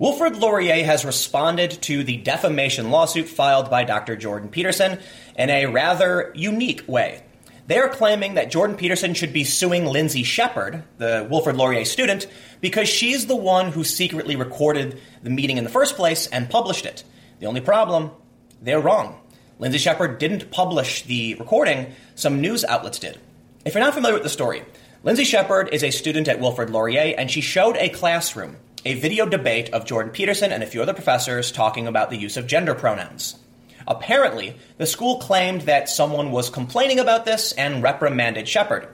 Wilfrid Laurier has responded to the defamation lawsuit filed by Dr. Jordan Peterson in a rather unique way. They are claiming that Jordan Peterson should be suing Lindsay Shepherd, the Wilfrid Laurier student, because she's the one who secretly recorded the meeting in the first place and published it. The only problem, they're wrong. Lindsay Shepherd didn't publish the recording, some news outlets did. If you're not familiar with the story, Lindsay Shepherd is a student at Wilfrid Laurier, and she showed a classroom a video debate of Jordan Peterson and a few other professors talking about the use of gender pronouns. Apparently, the school claimed that someone was complaining about this and reprimanded Shepherd.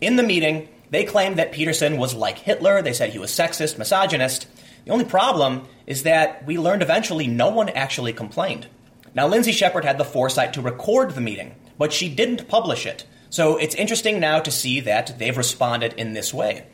In the meeting, they claimed that Peterson was like Hitler, they said he was sexist, misogynist. The only problem is that we learned eventually no one actually complained. Now, Lindsay Shepherd had the foresight to record the meeting, but she didn't publish it. So it's interesting now to see that they've responded in this way.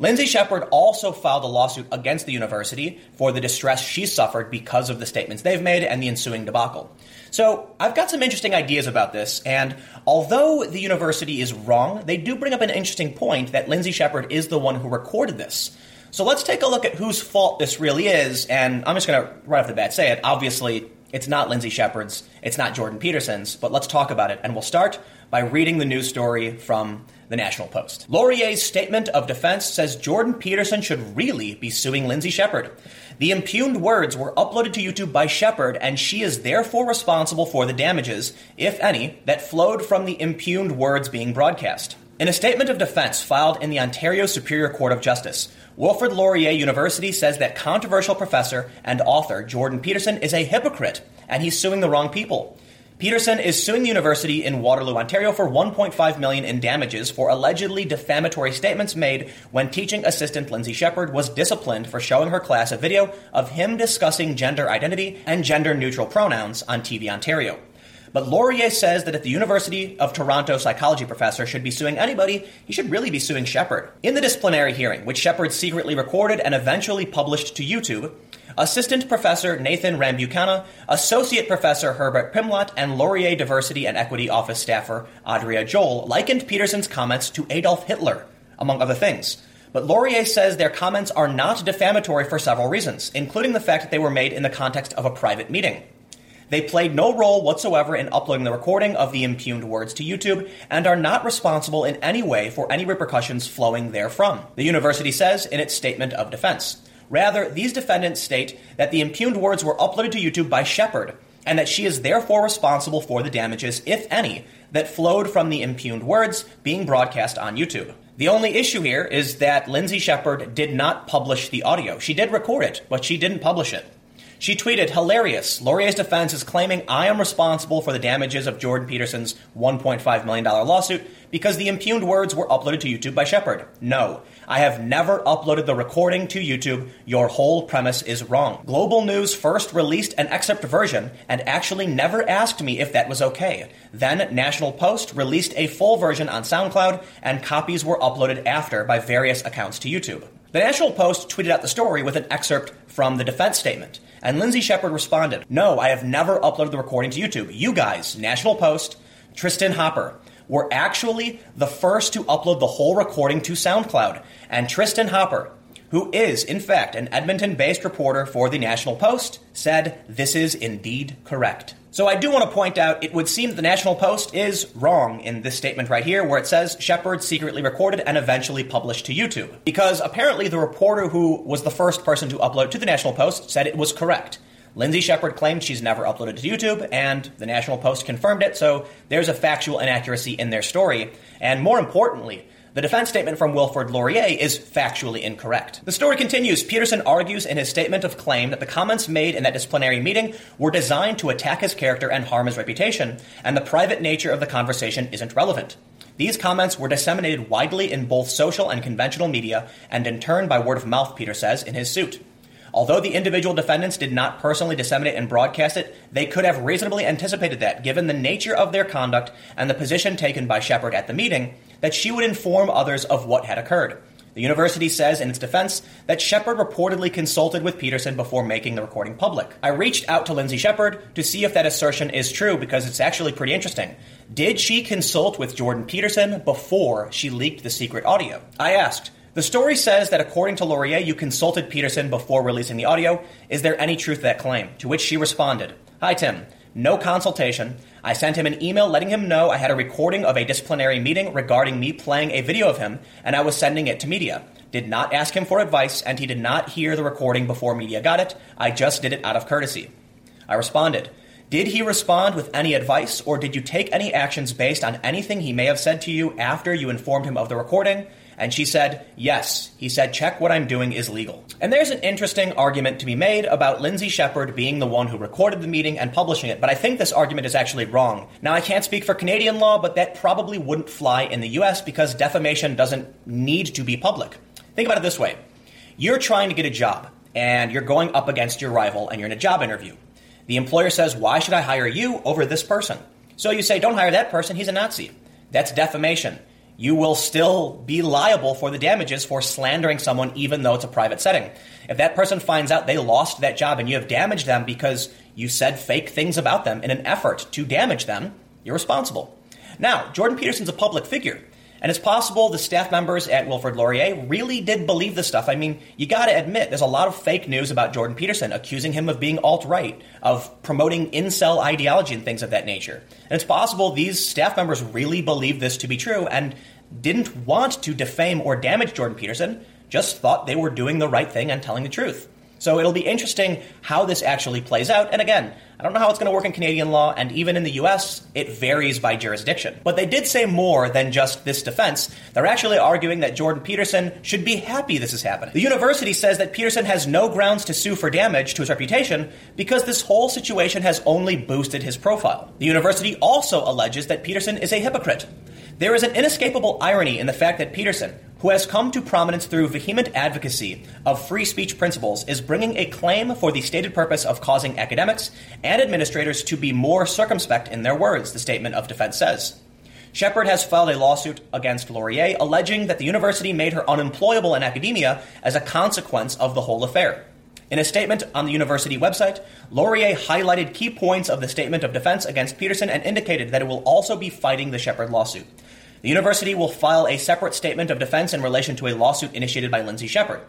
Lindsay Shepherd also filed a lawsuit against the university for the distress she suffered because of the statements they've made and the ensuing debacle. So, I've got some interesting ideas about this, and although the university is wrong, they do bring up an interesting point that Lindsay Shepherd is the one who recorded this. So, let's take a look at whose fault this really is, and I'm just going to right off the bat say it. Obviously, it's not Lindsay Shepherd's, it's not Jordan Peterson's, but let's talk about it. And we'll start by reading the news story from the National Post. Laurier's statement of defense says Jordan Peterson should really be suing Lindsay Shepherd. The impugned words were uploaded to YouTube by Shepherd, and she is therefore responsible for the damages, if any, that flowed from the impugned words being broadcast. In a statement of defense filed in the Ontario Superior Court of Justice, Wilfrid Laurier University says that controversial professor and author Jordan Peterson is a hypocrite and he's suing the wrong people. Peterson is suing the university in Waterloo, Ontario for 1.5 million in damages for allegedly defamatory statements made when teaching assistant Lindsay Shepherd was disciplined for showing her class a video of him discussing gender identity and gender neutral pronouns on TV Ontario. But Laurier says that if the University of Toronto psychology professor should be suing anybody, he should really be suing Shepherd. In the disciplinary hearing, which Shepherd secretly recorded and eventually published to YouTube, Assistant Professor Nathan Rambukkana, Associate Professor Herbert Pimlott, and Laurier Diversity and Equity Office staffer Adria Joel likened Peterson's comments to Adolf Hitler, among other things. But Laurier says their comments are not defamatory for several reasons, including the fact that they were made in the context of a private meeting. They played no role whatsoever in uploading the recording of the impugned words to YouTube and are not responsible in any way for any repercussions flowing therefrom, the university says in its statement of defense. Rather, these defendants state that the impugned words were uploaded to YouTube by Shepherd and that she is therefore responsible for the damages, if any, that flowed from the impugned words being broadcast on YouTube. The only issue here is that Lindsay Shepherd did not publish the audio. She did record it, but she didn't publish it. She tweeted, Hilarious. Laurier's defense is claiming I am responsible for the damages of Jordan Peterson's $1.5 million lawsuit because the impugned words were uploaded to YouTube by Shepherd. No, I have never uploaded the recording to YouTube. Your whole premise is wrong. Global News first released an excerpt version and actually never asked me if that was okay. Then National Post released a full version on SoundCloud, and copies were uploaded after by various accounts to YouTube. The National Post tweeted out the story with an excerpt from the defense statement. And Lindsay Shepherd responded, No, I have never uploaded the recording to YouTube. You guys, National Post, Tristan Hopper, were actually the first to upload the whole recording to SoundCloud. And Tristan Hopper, who is, in fact, an Edmonton based reporter for the National Post, said this is indeed correct. So I do want to point out it would seem the National Post is wrong in this statement right here, where it says Shepherd secretly recorded and eventually published to YouTube. Because apparently the reporter who was the first person to upload to the National Post said it was correct. Lindsay Shepherd claimed she's never uploaded to YouTube, and the National Post confirmed it, so there's a factual inaccuracy in their story. And more importantly, the defense statement from Wilfrid Laurier is factually incorrect. The story continues. Peterson argues in his statement of claim that the comments made in that disciplinary meeting were designed to attack his character and harm his reputation, and the private nature of the conversation isn't relevant. These comments were disseminated widely in both social and conventional media, and in turn by word of mouth, Peter says, in his suit. Although the individual defendants did not personally disseminate and broadcast it, they could have reasonably anticipated that, given the nature of their conduct and the position taken by Shepherd at the meeting, that she would inform others of what had occurred. The university says in its defense that Shepherd reportedly consulted with Peterson before making the recording public. I reached out to Lindsay Shepherd to see if that assertion is true because it's actually pretty interesting. Did she consult with Jordan Peterson before she leaked the secret audio? I asked. The story says that according to Laurier, you consulted Peterson before releasing the audio. Is there any truth to that claim? To which she responded Hi, Tim. No consultation. I sent him an email letting him know I had a recording of a disciplinary meeting regarding me playing a video of him, and I was sending it to media. Did not ask him for advice, and he did not hear the recording before media got it. I just did it out of courtesy. I responded, Did he respond with any advice, or did you take any actions based on anything he may have said to you after you informed him of the recording? And she said, Yes. He said, Check what I'm doing is legal. And there's an interesting argument to be made about Lindsay Shepherd being the one who recorded the meeting and publishing it, but I think this argument is actually wrong. Now, I can't speak for Canadian law, but that probably wouldn't fly in the US because defamation doesn't need to be public. Think about it this way you're trying to get a job, and you're going up against your rival, and you're in a job interview. The employer says, Why should I hire you over this person? So you say, Don't hire that person, he's a Nazi. That's defamation you will still be liable for the damages for slandering someone even though it's a private setting. If that person finds out they lost that job and you have damaged them because you said fake things about them in an effort to damage them, you're responsible. Now, Jordan Peterson's a public figure. And it's possible the staff members at Wilfrid Laurier really did believe this stuff. I mean, you got to admit, there's a lot of fake news about Jordan Peterson, accusing him of being alt right, of promoting incel ideology and things of that nature. And it's possible these staff members really believed this to be true and didn't want to defame or damage Jordan Peterson, just thought they were doing the right thing and telling the truth. So it'll be interesting how this actually plays out. And again, I don't know how it's going to work in Canadian law, and even in the US, it varies by jurisdiction. But they did say more than just this defense. They're actually arguing that Jordan Peterson should be happy this is happening. The university says that Peterson has no grounds to sue for damage to his reputation because this whole situation has only boosted his profile. The university also alleges that Peterson is a hypocrite. There is an inescapable irony in the fact that Peterson, who has come to prominence through vehement advocacy of free speech principles, is bringing a claim for the stated purpose of causing academics and administrators to be more circumspect in their words, the statement of defense says. Shepherd has filed a lawsuit against Laurier, alleging that the university made her unemployable in academia as a consequence of the whole affair. In a statement on the university website, Laurier highlighted key points of the statement of defense against Peterson and indicated that it will also be fighting the Shepherd lawsuit. The university will file a separate statement of defense in relation to a lawsuit initiated by Lindsay Shepherd.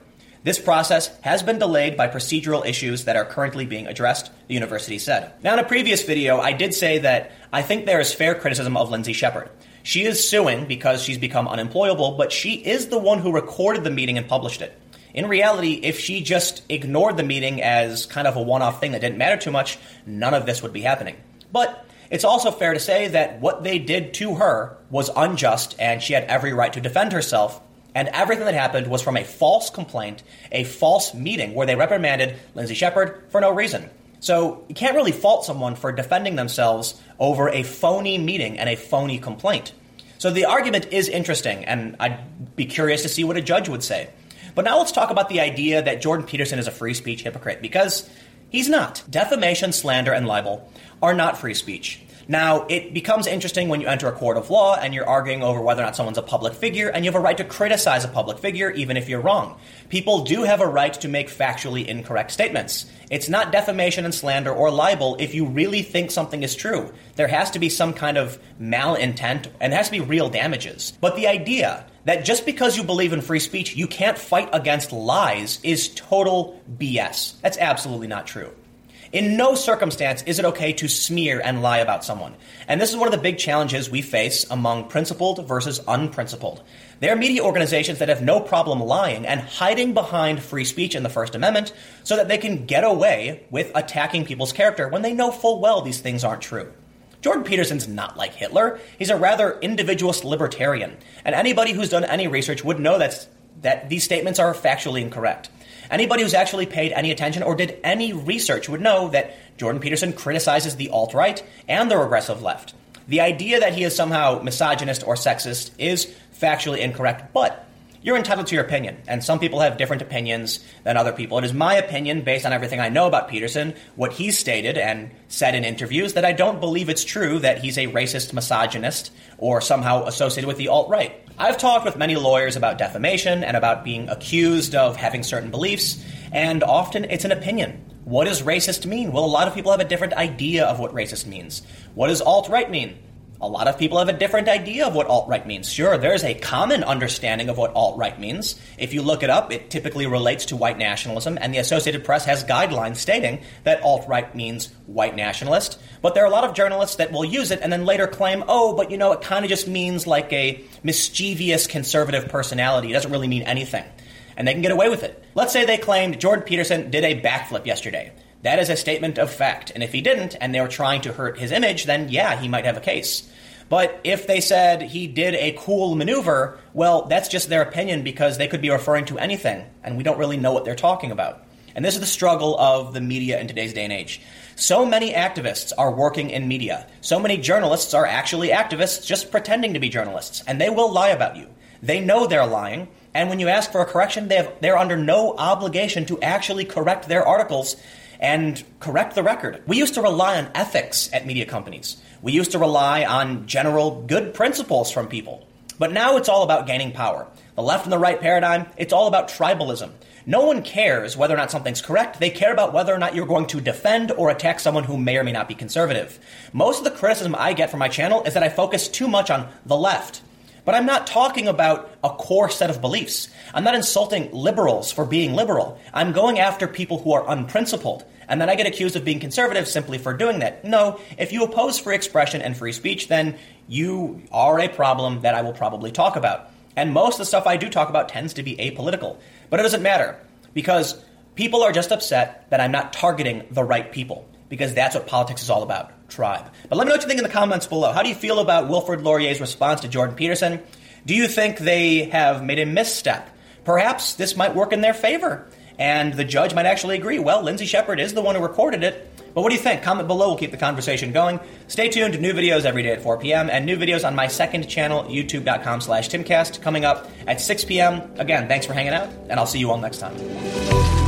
This process has been delayed by procedural issues that are currently being addressed, the university said. Now, in a previous video, I did say that I think there is fair criticism of Lindsay Shepherd. She is suing because she's become unemployable, but she is the one who recorded the meeting and published it. In reality, if she just ignored the meeting as kind of a one off thing that didn't matter too much, none of this would be happening. But it's also fair to say that what they did to her was unjust and she had every right to defend herself. And everything that happened was from a false complaint, a false meeting where they reprimanded Lindsay Shepherd for no reason. So you can't really fault someone for defending themselves over a phony meeting and a phony complaint. So the argument is interesting, and I'd be curious to see what a judge would say. But now let's talk about the idea that Jordan Peterson is a free speech hypocrite, because he's not. Defamation, slander, and libel are not free speech. Now, it becomes interesting when you enter a court of law and you're arguing over whether or not someone's a public figure, and you have a right to criticize a public figure even if you're wrong. People do have a right to make factually incorrect statements. It's not defamation and slander or libel if you really think something is true. There has to be some kind of malintent, and there has to be real damages. But the idea that just because you believe in free speech, you can't fight against lies is total BS. That's absolutely not true. In no circumstance is it okay to smear and lie about someone. And this is one of the big challenges we face among principled versus unprincipled. There are media organizations that have no problem lying and hiding behind free speech in the First Amendment so that they can get away with attacking people's character when they know full well these things aren't true. Jordan Peterson's not like Hitler. He's a rather individualist libertarian. And anybody who's done any research would know that's, that these statements are factually incorrect. Anybody who's actually paid any attention or did any research would know that Jordan Peterson criticizes the alt right and the regressive left. The idea that he is somehow misogynist or sexist is factually incorrect, but you're entitled to your opinion, and some people have different opinions than other people. It is my opinion, based on everything I know about Peterson, what he's stated and said in interviews, that I don't believe it's true that he's a racist misogynist or somehow associated with the alt right. I've talked with many lawyers about defamation and about being accused of having certain beliefs, and often it's an opinion. What does racist mean? Well, a lot of people have a different idea of what racist means. What does alt right mean? A lot of people have a different idea of what alt right means. Sure, there's a common understanding of what alt right means. If you look it up, it typically relates to white nationalism, and the Associated Press has guidelines stating that alt right means white nationalist. But there are a lot of journalists that will use it and then later claim, oh, but you know, it kind of just means like a mischievous conservative personality. It doesn't really mean anything. And they can get away with it. Let's say they claimed Jordan Peterson did a backflip yesterday. That is a statement of fact. And if he didn't, and they were trying to hurt his image, then yeah, he might have a case. But if they said he did a cool maneuver, well, that's just their opinion because they could be referring to anything, and we don't really know what they're talking about. And this is the struggle of the media in today's day and age. So many activists are working in media. So many journalists are actually activists just pretending to be journalists, and they will lie about you. They know they're lying, and when you ask for a correction, they have, they're under no obligation to actually correct their articles and correct the record. We used to rely on ethics at media companies. We used to rely on general good principles from people. But now it's all about gaining power. The left and the right paradigm, it's all about tribalism. No one cares whether or not something's correct. They care about whether or not you're going to defend or attack someone who may or may not be conservative. Most of the criticism I get from my channel is that I focus too much on the left. But I'm not talking about a core set of beliefs. I'm not insulting liberals for being liberal. I'm going after people who are unprincipled. And then I get accused of being conservative simply for doing that. No, if you oppose free expression and free speech, then you are a problem that I will probably talk about. And most of the stuff I do talk about tends to be apolitical. But it doesn't matter because people are just upset that I'm not targeting the right people because that's what politics is all about tribe. But let me know what you think in the comments below. How do you feel about Wilfrid Laurier's response to Jordan Peterson? Do you think they have made a misstep? Perhaps this might work in their favor, and the judge might actually agree. Well, Lindsay Shepherd is the one who recorded it. But what do you think? Comment below. We'll keep the conversation going. Stay tuned new videos every day at 4 p.m. and new videos on my second channel, youtube.com slash timcast, coming up at 6 p.m. Again, thanks for hanging out, and I'll see you all next time.